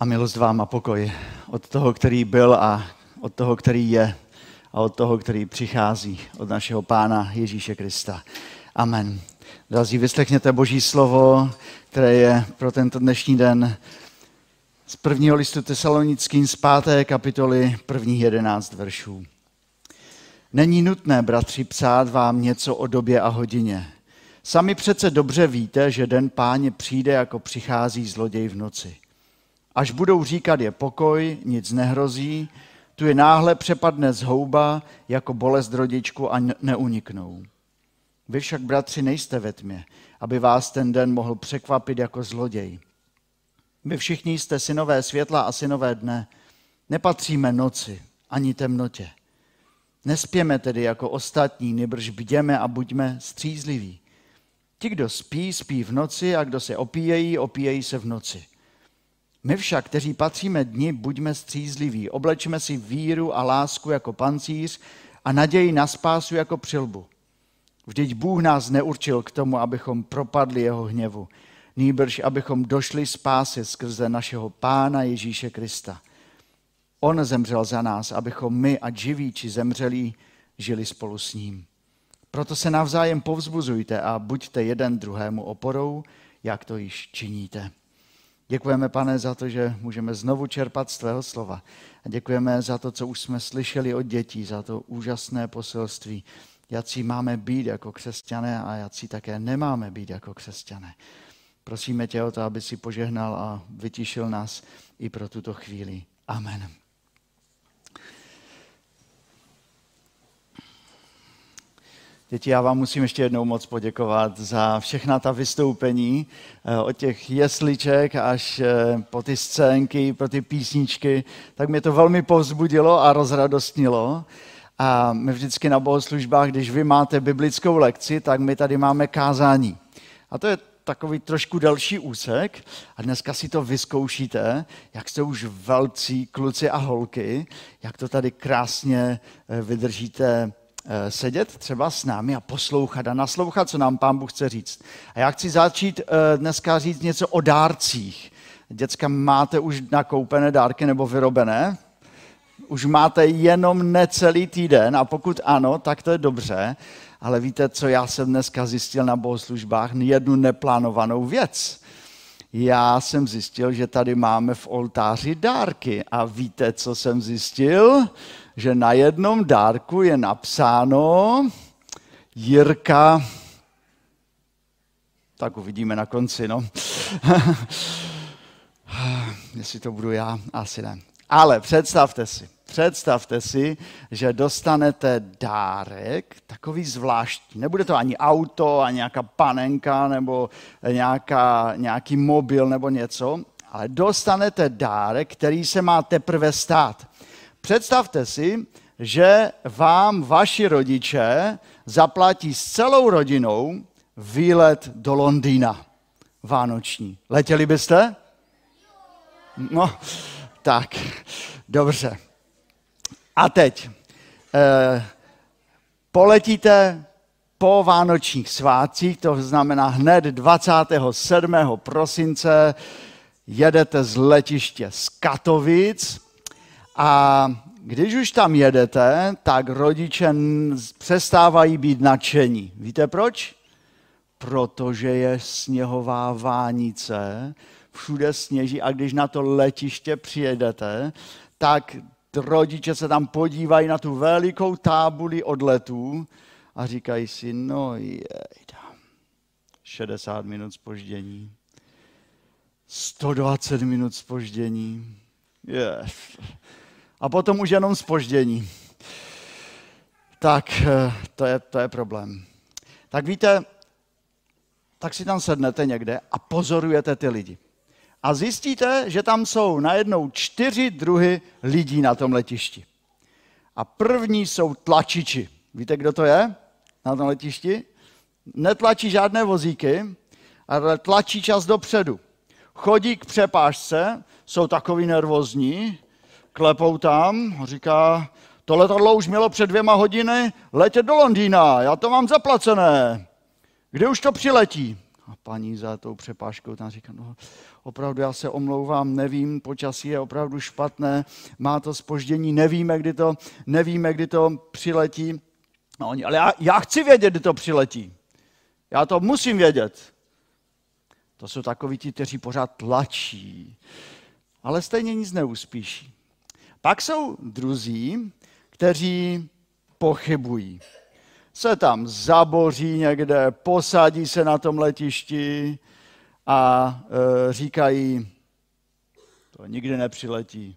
a milost vám a pokoj od toho, který byl a od toho, který je a od toho, který přichází, od našeho Pána Ježíše Krista. Amen. Drazí, vyslechněte Boží slovo, které je pro tento dnešní den z prvního listu tesalonickým z páté kapitoly prvních jedenáct veršů. Není nutné, bratři, psát vám něco o době a hodině. Sami přece dobře víte, že den páně přijde, jako přichází zloděj v noci. Až budou říkat je pokoj, nic nehrozí, tu je náhle přepadne zhouba jako bolest rodičku a neuniknou. Vy však, bratři, nejste ve tmě, aby vás ten den mohl překvapit jako zloděj. Vy všichni jste synové světla a synové dne. Nepatříme noci ani temnotě. Nespěme tedy jako ostatní, nebrž bděme a buďme střízliví. Ti, kdo spí, spí v noci a kdo se opíjejí, opíjejí se v noci. My však, kteří patříme dni, buďme střízliví, oblečme si víru a lásku jako pancíř a naději na spásu jako přilbu. Vždyť Bůh nás neurčil k tomu, abychom propadli jeho hněvu, nýbrž abychom došli spásy skrze našeho Pána Ježíše Krista. On zemřel za nás, abychom my, ať živí či zemřelí, žili spolu s ním. Proto se navzájem povzbuzujte a buďte jeden druhému oporou, jak to již činíte. Děkujeme, pane, za to, že můžeme znovu čerpat z tvého slova. A děkujeme za to, co už jsme slyšeli od dětí, za to úžasné poselství, jaký máme být jako křesťané a jaký také nemáme být jako křesťané. Prosíme tě o to, aby si požehnal a vytišil nás i pro tuto chvíli. Amen. Děti, já vám musím ještě jednou moc poděkovat za všechna ta vystoupení, eh, od těch jesliček až eh, po ty scénky, po ty písničky, tak mě to velmi povzbudilo a rozradostnilo. A my vždycky na bohoslužbách, když vy máte biblickou lekci, tak my tady máme kázání. A to je takový trošku delší úsek a dneska si to vyzkoušíte, jak jste už velcí kluci a holky, jak to tady krásně eh, vydržíte sedět třeba s námi a poslouchat a naslouchat, co nám pán Bůh chce říct. A já chci začít eh, dneska říct něco o dárcích. Děcka, máte už nakoupené dárky nebo vyrobené? Už máte jenom necelý týden a pokud ano, tak to je dobře. Ale víte, co já jsem dneska zjistil na bohoslužbách? Jednu neplánovanou věc. Já jsem zjistil, že tady máme v oltáři dárky. A víte, co jsem zjistil? Že na jednom dárku je napsáno Jirka, tak uvidíme na konci, no. Jestli to budu já, asi ne. Ale představte si, představte si, že dostanete dárek, takový zvláštní. Nebude to ani auto, ani nějaká panenka, nebo nějaká, nějaký mobil, nebo něco, ale dostanete dárek, který se má teprve stát. Představte si, že vám vaši rodiče zaplatí s celou rodinou výlet do Londýna vánoční. Letěli byste? No, tak, dobře. A teď, eh, poletíte po vánočních svátcích, to znamená hned 27. prosince, jedete z letiště z Katovic, a když už tam jedete, tak rodiče přestávají být nadšení. Víte proč? Protože je sněhová vánice, všude sněží a když na to letiště přijedete, tak rodiče se tam podívají na tu velikou tábuli odletů a říkají si, no jejda, 60 minut spoždění, 120 minut spoždění, yes a potom už jenom spoždění. Tak eh, to je, to je problém. Tak víte, tak si tam sednete někde a pozorujete ty lidi. A zjistíte, že tam jsou najednou čtyři druhy lidí na tom letišti. A první jsou tlačiči. Víte, kdo to je na tom letišti? Netlačí žádné vozíky, ale tlačí čas dopředu. Chodí k přepážce, jsou takový nervózní, klepou tam, říká, to letadlo už mělo před dvěma hodiny letět do Londýna, já to mám zaplacené. Kdy už to přiletí? A paní za tou přepážkou tam říká, no opravdu já se omlouvám, nevím, počasí je opravdu špatné, má to spoždění, nevíme, kdy to, nevíme, kdy to přiletí. No oni, ale já, já chci vědět, kdy to přiletí. Já to musím vědět. To jsou takoví ti, kteří pořád tlačí, ale stejně nic neuspíší. Pak jsou druzí, kteří pochybují. Se tam zaboří někde, posadí se na tom letišti a e, říkají, to nikdy nepřiletí.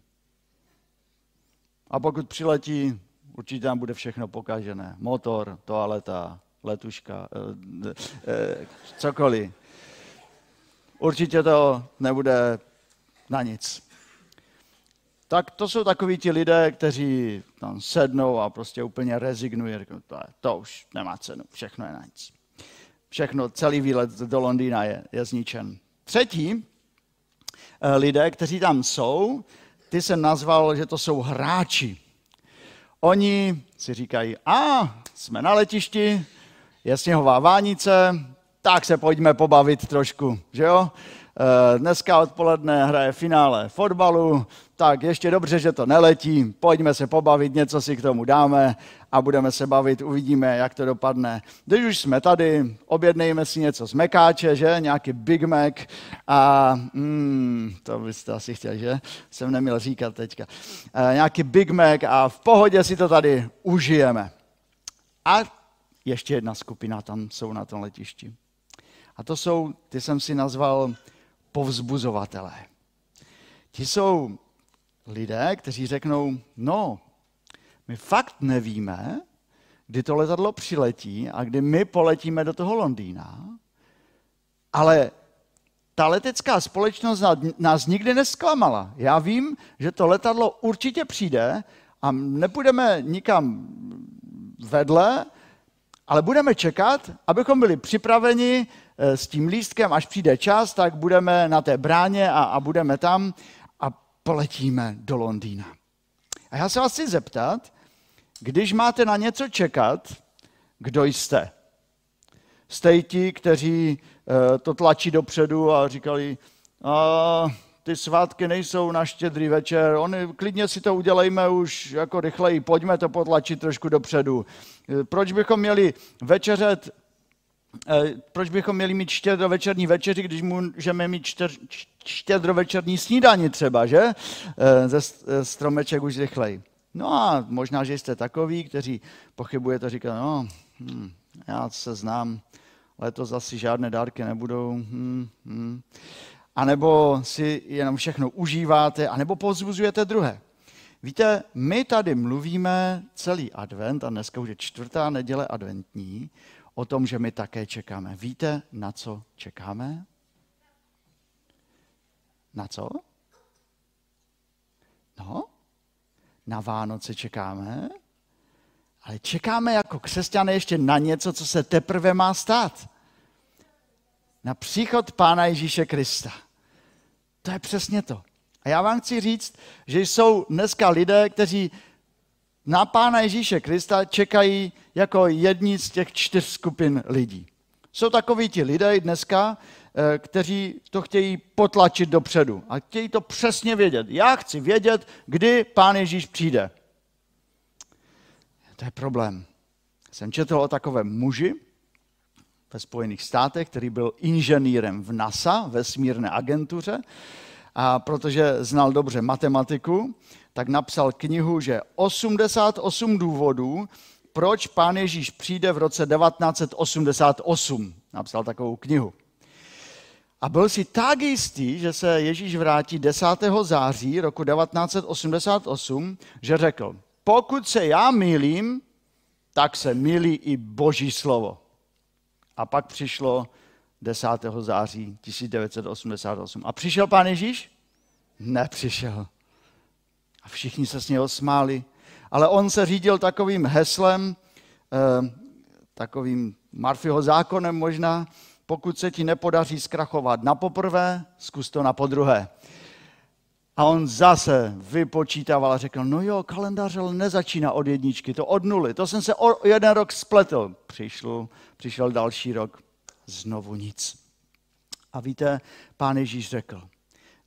A pokud přiletí, určitě tam bude všechno pokažené. Motor, toaleta, letuška, e, e, cokoliv. Určitě to nebude na nic tak to jsou takoví ti lidé, kteří tam sednou a prostě úplně rezignují. To, to už nemá cenu, všechno je na nic. Všechno, celý výlet do Londýna je, je zničen. Třetí eh, lidé, kteří tam jsou, ty jsem nazval, že to jsou hráči. Oni si říkají, a jsme na letišti, je sněhová vánice, tak se pojďme pobavit trošku, že jo? Eh, dneska odpoledne hraje finále fotbalu, tak ještě dobře, že to neletí, pojďme se pobavit, něco si k tomu dáme a budeme se bavit, uvidíme, jak to dopadne. Když už jsme tady, objednejme si něco z mekáče, že, nějaký Big Mac a mm, to byste asi chtěl, že, jsem neměl říkat teďka, e, nějaký Big Mac a v pohodě si to tady užijeme. A ještě jedna skupina tam jsou na tom letišti. A to jsou, ty jsem si nazval povzbuzovatelé. Ti jsou lidé, kteří řeknou, no, my fakt nevíme, kdy to letadlo přiletí a kdy my poletíme do toho Londýna, ale ta letecká společnost nás nikdy nesklamala. Já vím, že to letadlo určitě přijde a nepůjdeme nikam vedle, ale budeme čekat, abychom byli připraveni eh, s tím lístkem, až přijde čas, tak budeme na té bráně a, a budeme tam poletíme do Londýna. A já se vás chci zeptat, když máte na něco čekat, kdo jste? Jste ti, kteří eh, to tlačí dopředu a říkali, a ty svátky nejsou na štědrý večer, oni, klidně si to udělejme už jako rychleji, pojďme to potlačit trošku dopředu. Eh, proč bychom měli večeřet Eh, proč bychom měli mít štědrovečerní večeři, když můžeme mít štědrovečerní snídani třeba, že? Eh, ze stromeček už rychleji. No a možná, že jste takový, kteří pochybujete, říkají, no, hm, já se znám, letos asi žádné dárky nebudou. Hm, hm. A nebo si jenom všechno užíváte, anebo pozbuzujete druhé. Víte, my tady mluvíme celý advent, a dneska už je čtvrtá neděle adventní, o tom, že my také čekáme. Víte, na co čekáme? Na co? No, na Vánoce čekáme, ale čekáme jako křesťané ještě na něco, co se teprve má stát. Na příchod Pána Ježíše Krista. To je přesně to. A já vám chci říct, že jsou dneska lidé, kteří na Pána Ježíše Krista čekají jako jedni z těch čtyř skupin lidí. Jsou takoví ti lidé dneska, eh, kteří to chtějí potlačit dopředu a chtějí to přesně vědět. Já chci vědět, kdy Pán Ježíš přijde. To je problém. Jsem četl o takovém muži ve Spojených státech, který byl inženýrem v NASA, vesmírné agentuře, a protože znal dobře matematiku, tak napsal knihu, že 88 důvodů, proč pán Ježíš přijde v roce 1988. Napsal takovou knihu. A byl si tak jistý, že se Ježíš vrátí 10. září roku 1988, že řekl, pokud se já mýlím, tak se mýlí i Boží slovo. A pak přišlo 10. září 1988. A přišel pán Ježíš? Nepřišel. A všichni se s něho smáli. Ale on se řídil takovým heslem, eh, takovým Marfyho zákonem možná, pokud se ti nepodaří zkrachovat na poprvé, zkus to na podruhé. A on zase vypočítával a řekl, no jo, kalendář ale nezačíná od jedničky, to od nuly, to jsem se o jeden rok spletl. Přišel, přišel další rok, znovu nic. A víte, pán Ježíš řekl,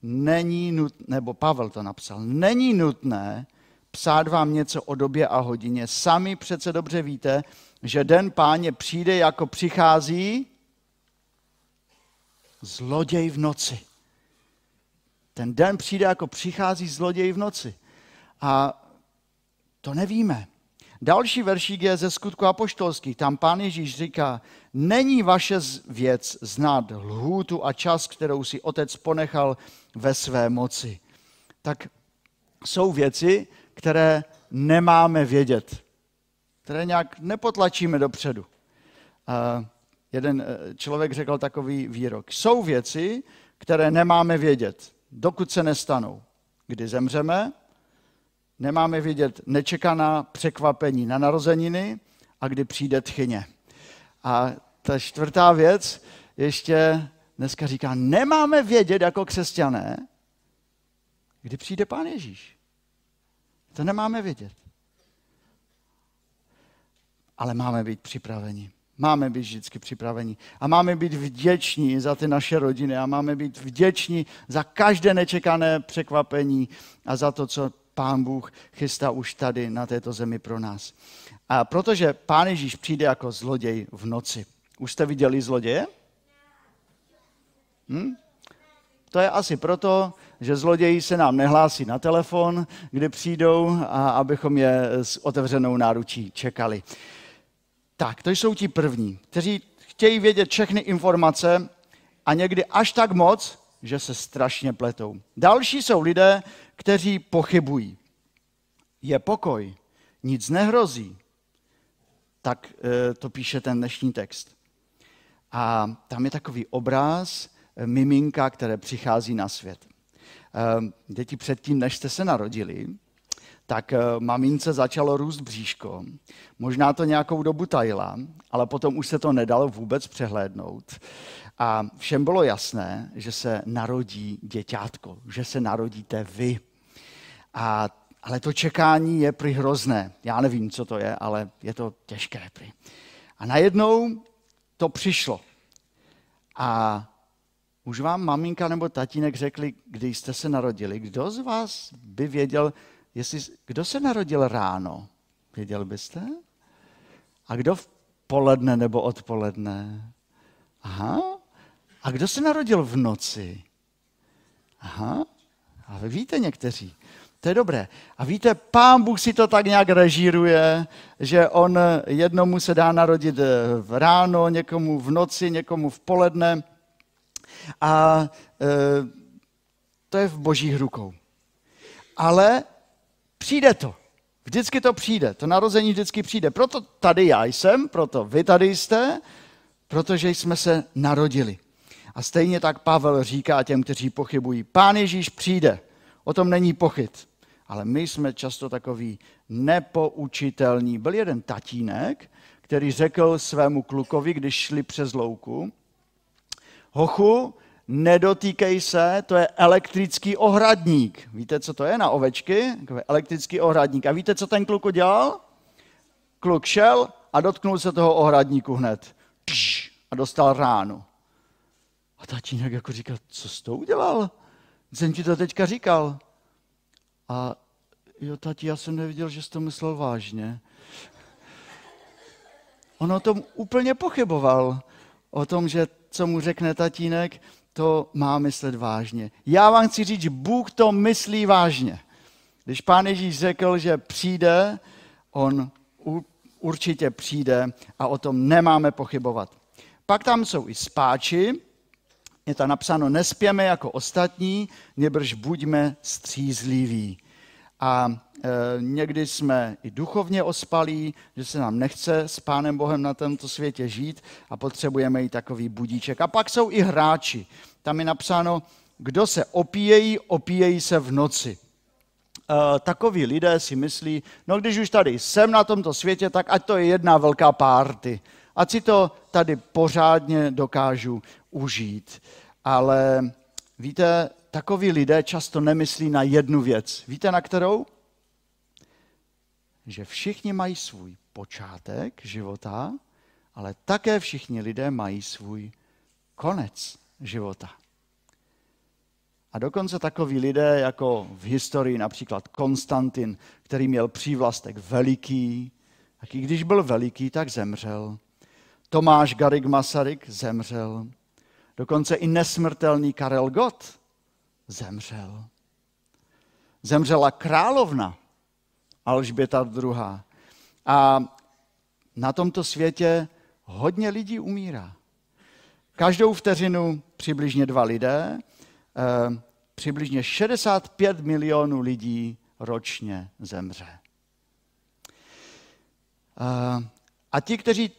není nutné, nebo Pavel to napsal, není nutné psát vám něco o době a hodině. Sami přece dobře víte, že den páně přijde, jako přichází zloděj v noci. Ten den přijde, jako přichází zloděj v noci. A to nevíme. Další veršík je ze skutku apoštolských. Tam pán Ježíš říká, není vaše věc znát lhůtu a čas, kterou si otec ponechal ve své moci. Tak jsou věci, které nemáme vědět, které nějak nepotlačíme dopředu. Uh, jeden eh, člověk řekl takový výrok. Jsou věci, které nemáme vědět, dokud se nestanou. Kdy zemřeme, nemáme vědět nečekaná překvapení na narozeniny a kdy přijde tchyně. A ta čtvrtá věc ještě dneska říká, nemáme vědět jako křesťané, kdy přijde Pán Ježíš. To nemáme vědět. Ale máme být připraveni. Máme být vždycky připraveni. A máme být vděční za ty naše rodiny. A máme být vděční za každé nečekané překvapení a za to, co Pán Bůh chystá už tady na této zemi pro nás. A protože Pán Ježíš přijde jako zloděj v noci. Už jste viděli zloděje? Hm? To je asi proto, že zloději se nám nehlásí na telefon, kdy přijdou, a abychom je s otevřenou náručí čekali. Tak, to jsou ti první, kteří chtějí vědět všechny informace a někdy až tak moc, že se strašně pletou. Další jsou lidé, kteří pochybují. Je pokoj, nic nehrozí. Tak e, to píše ten dnešní text. A tam je takový obraz e, miminka, které přichází na svět. E, děti předtím, než jste se narodili, tak mamince začalo růst bříško. Možná to nějakou dobu tajila, ale potom už se to nedalo vůbec přehlédnout. A všem bylo jasné, že se narodí děťátko, že se narodíte vy. A, ale to čekání je prý hrozné. Já nevím, co to je, ale je to těžké prý. A najednou to přišlo. A už vám maminka nebo tatínek řekli, kdy jste se narodili. Kdo z vás by věděl, jestli, kdo se narodil ráno? Věděl byste? A kdo v poledne nebo odpoledne? Aha. A kdo se narodil v noci? Aha. A vy víte někteří. To je dobré. A víte, pán Bůh si to tak nějak režíruje, že on jednomu se dá narodit v ráno, někomu v noci, někomu v poledne. A e, to je v božích rukou. Ale přijde to. Vždycky to přijde. To narození vždycky přijde. Proto tady já jsem, proto vy tady jste, protože jsme se narodili. A stejně tak Pavel říká těm, kteří pochybují, pán Ježíš přijde. O tom není pochyb. Ale my jsme často takový nepoučitelní. Byl jeden tatínek, který řekl svému klukovi, když šli přes louku, hochu, nedotýkej se, to je elektrický ohradník. Víte, co to je na ovečky? Elektrický ohradník. A víte, co ten kluk udělal? Kluk šel a dotknul se toho ohradníku hned. A dostal ránu. A tatínek jako říkal, co jsi to udělal? Jsem ti to teďka říkal. A jo, tati, já jsem neviděl, že jsi to myslel vážně. On o tom úplně pochyboval. O tom, že co mu řekne tatínek, to má myslet vážně. Já vám chci říct, Bůh to myslí vážně. Když pán Ježíš řekl, že přijde, on určitě přijde a o tom nemáme pochybovat. Pak tam jsou i spáči, je tam napsáno, nespěme jako ostatní, nebrž buďme střízliví. A e, někdy jsme i duchovně ospalí, že se nám nechce s Pánem Bohem na tomto světě žít a potřebujeme i takový budíček. A pak jsou i hráči. Tam je napsáno, kdo se opíjejí, opíjejí se v noci. E, takoví lidé si myslí, no když už tady jsem na tomto světě, tak ať to je jedna velká párty. Ať si to tady pořádně dokážu užít. Ale víte, takoví lidé často nemyslí na jednu věc. Víte na kterou? Že všichni mají svůj počátek života, ale také všichni lidé mají svůj konec života. A dokonce takoví lidé, jako v historii například Konstantin, který měl přívlastek veliký, tak i když byl veliký, tak zemřel. Tomáš Garik Masaryk zemřel. Dokonce i nesmrtelný Karel Gott zemřel. Zemřela královna Alžběta II. A na tomto světě hodně lidí umírá. Každou vteřinu přibližně dva lidé, eh, přibližně 65 milionů lidí ročně zemře. Eh, a ti, kteří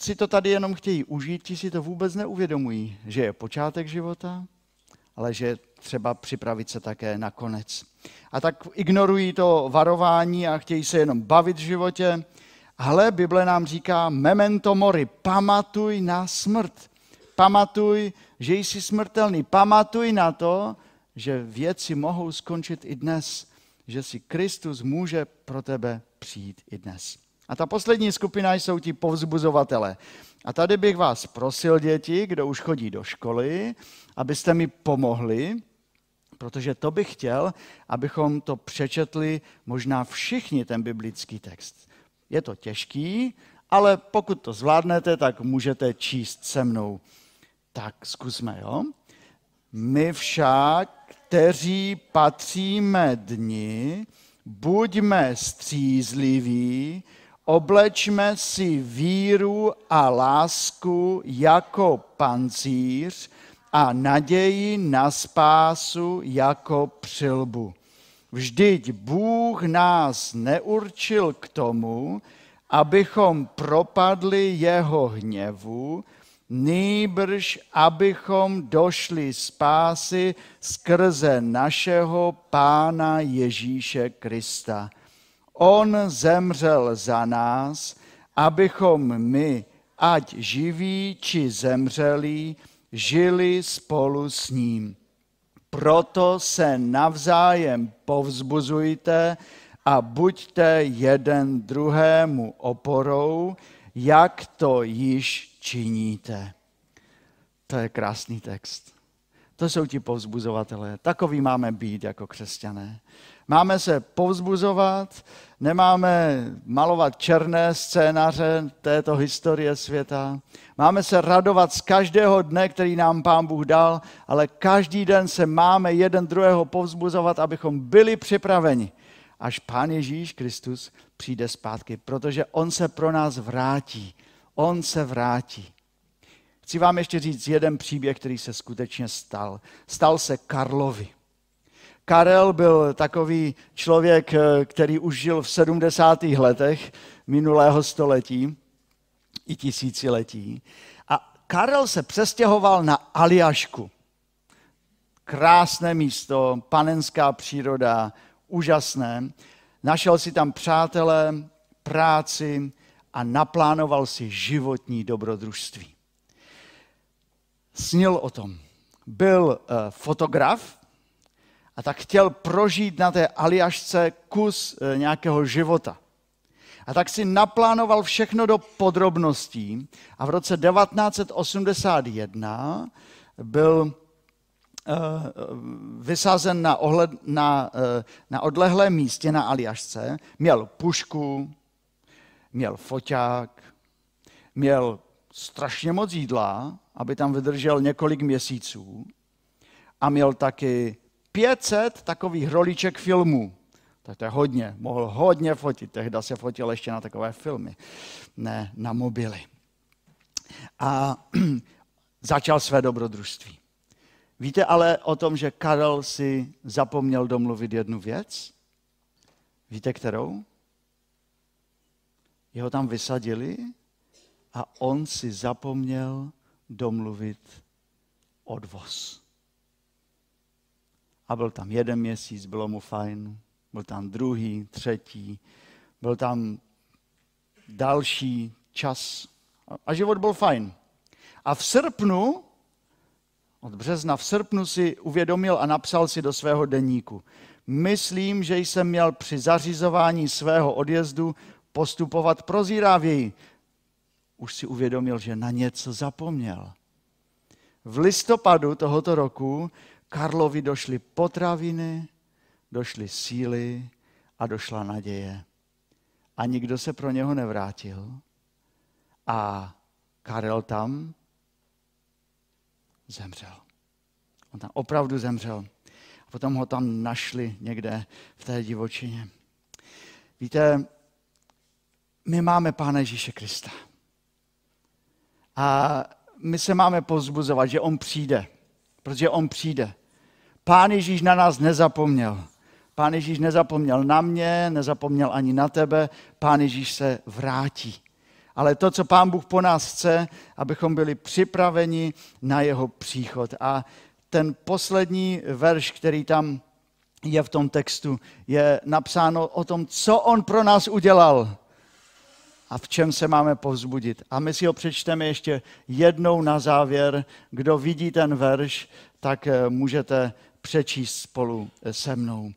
si to tady jenom chtějí užít, ti si to vůbec neuvědomují, že je počátek života, ale že třeba připravit se také na konec. A tak ignorují to varování a chtějí se jenom bavit v životě. Ale Bible nám říká memento mori, pamatuj na smrt. Pamatuj, že jsi smrtelný. Pamatuj na to, že věci mohou skončit i dnes, že si Kristus může pro tebe přijít i dnes. A ta poslední skupina jsou ti povzbuzovatele. A tady bych vás prosil, děti, kdo už chodí do školy, abyste mi pomohli, protože to bych chtěl, abychom to přečetli možná všichni ten biblický text. Je to těžký, ale pokud to zvládnete, tak můžete číst se mnou. Tak zkusme, jo? My však, kteří patříme dni, buďme střízliví, oblečme si víru a lásku jako pancíř a naději na spásu jako přilbu. Vždyť Bůh nás neurčil k tomu, abychom propadli jeho hněvu, nýbrž abychom došli spásy skrze našeho Pána Ježíše Krista. On zemřel za nás, abychom my, ať živí či zemřelí, žili spolu s ním. Proto se navzájem povzbuzujte a buďte jeden druhému oporou, jak to již činíte. To je krásný text. To jsou ti povzbuzovatelé. Takový máme být jako křesťané. Máme se povzbuzovat, nemáme malovat černé scénáře této historie světa. Máme se radovat z každého dne, který nám Pán Bůh dal, ale každý den se máme jeden druhého povzbuzovat, abychom byli připraveni, až Pán Ježíš Kristus přijde zpátky, protože On se pro nás vrátí. On se vrátí. Chci vám ještě říct jeden příběh, který se skutečně stal. Stal se Karlovi. Karel byl takový člověk, eh, který už žil v 70. letech minulého století i tisíciletí. A Karel se přestěhoval na Aljašku. Krásné místo, panenská příroda, úžasné. Našel si tam přátele, práci a naplánoval si životní dobrodružství. Snil o tom. Byl uh, fotograf, a tak chtěl prožít na té Aliašce kus eh, nějakého života. A tak si naplánoval všechno do podrobností a v roce 1981 byl eh, vysazen na, ohled, na, eh, na odlehlém místě na Aliašce. Měl pušku, měl foťák, měl strašně moc jídla, aby tam vydržel několik měsíců a měl taky 500 takových roliček filmů. Tak to je hodně, mohl hodně fotit. Tehdy se fotil ještě na takové filmy, ne na mobily. A začal své dobrodružství. Víte ale o tom, že Karel si zapomněl domluvit jednu věc? Víte kterou? Jeho tam vysadili a on si zapomněl domluvit odvoz. A byl tam jeden měsíc, bylo mu fajn. Byl tam druhý, třetí, byl tam další čas a život byl fajn. A v srpnu, od března v srpnu si uvědomil a napsal si do svého deníku. Myslím, že jsem měl při zařizování svého odjezdu postupovat prozíravěji. Už si uvědomil, že na něco zapomněl. v listopadu tohoto roku Karlovi došly potraviny, došly síly a došla naděje. A nikdo se pro něho nevrátil. A Karel tam zemřel. On tam opravdu zemřel. A potom ho tam našli někde v té divočině. Víte, my máme Pána Ježíše Krista. A my se máme pozbuzovat, že On přijde. Protože On přijde. Pán Ježíš na nás nezapomněl. Pán Ježíš nezapomněl na mě, nezapomněl ani na tebe. Pán Ježíš se vrátí. Ale to, co Pán Bůh po nás chce, abychom byli připraveni na jeho příchod. A ten poslední verš, který tam je v tom textu, je napsáno o tom, co on pro nás udělal a v čem se máme povzbudit. A my si ho přečteme ještě jednou na závěr. Kdo vidí ten verš, tak eh, můžete přečíst spolu eh, se mnou.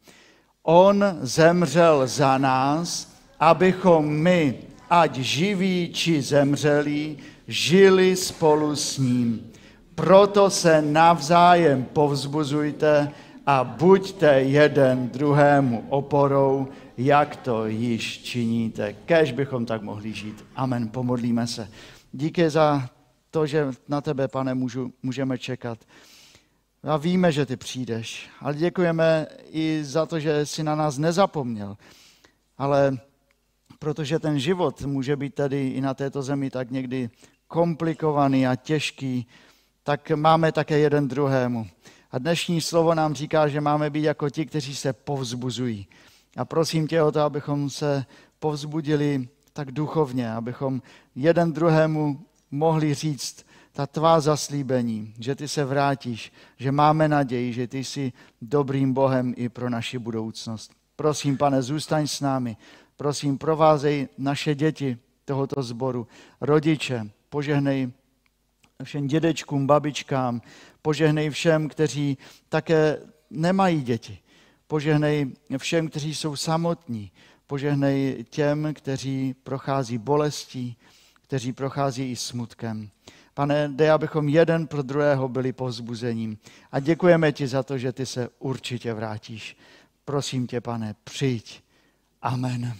On zemřel za nás, abychom my, ať živí či zemřelí, žili spolu s ním. Proto se navzájem povzbuzujte a buďte jeden druhému oporou, jak to již činíte. Kež bychom tak mohli žít. Amen. Pomodlíme se. Díky za to, že na tebe, pane, můžu, můžeme čekat. A víme, že ty přijdeš, ale děkujeme i za to, že jsi na nás nezapomněl. Ale protože ten život může být tady i na této zemi tak někdy komplikovaný a těžký, tak máme také jeden druhému. A dnešní slovo nám říká, že máme být jako ti, kteří se povzbuzují. A prosím tě o to, abychom se povzbudili tak duchovně, abychom jeden druhému mohli říct ta tvá zaslíbení, že ty se vrátíš, že máme naději, že ty jsi dobrým Bohem i pro naši budoucnost. Prosím, pane, zůstaň s námi. Prosím, provázej naše děti tohoto sboru, rodiče, požehnej všem dědečkům, babičkám, požehnej všem, kteří také nemají děti. Požehnej všem, kteří jsou samotní. Požehnej těm, kteří prochází bolestí, kteří prochází i smutkem. Pane, dej, abychom jeden pro druhého byli povzbuzením. A děkujeme ti za to, že ty se určitě vrátíš. Prosím tě, pane, přijď. Amen.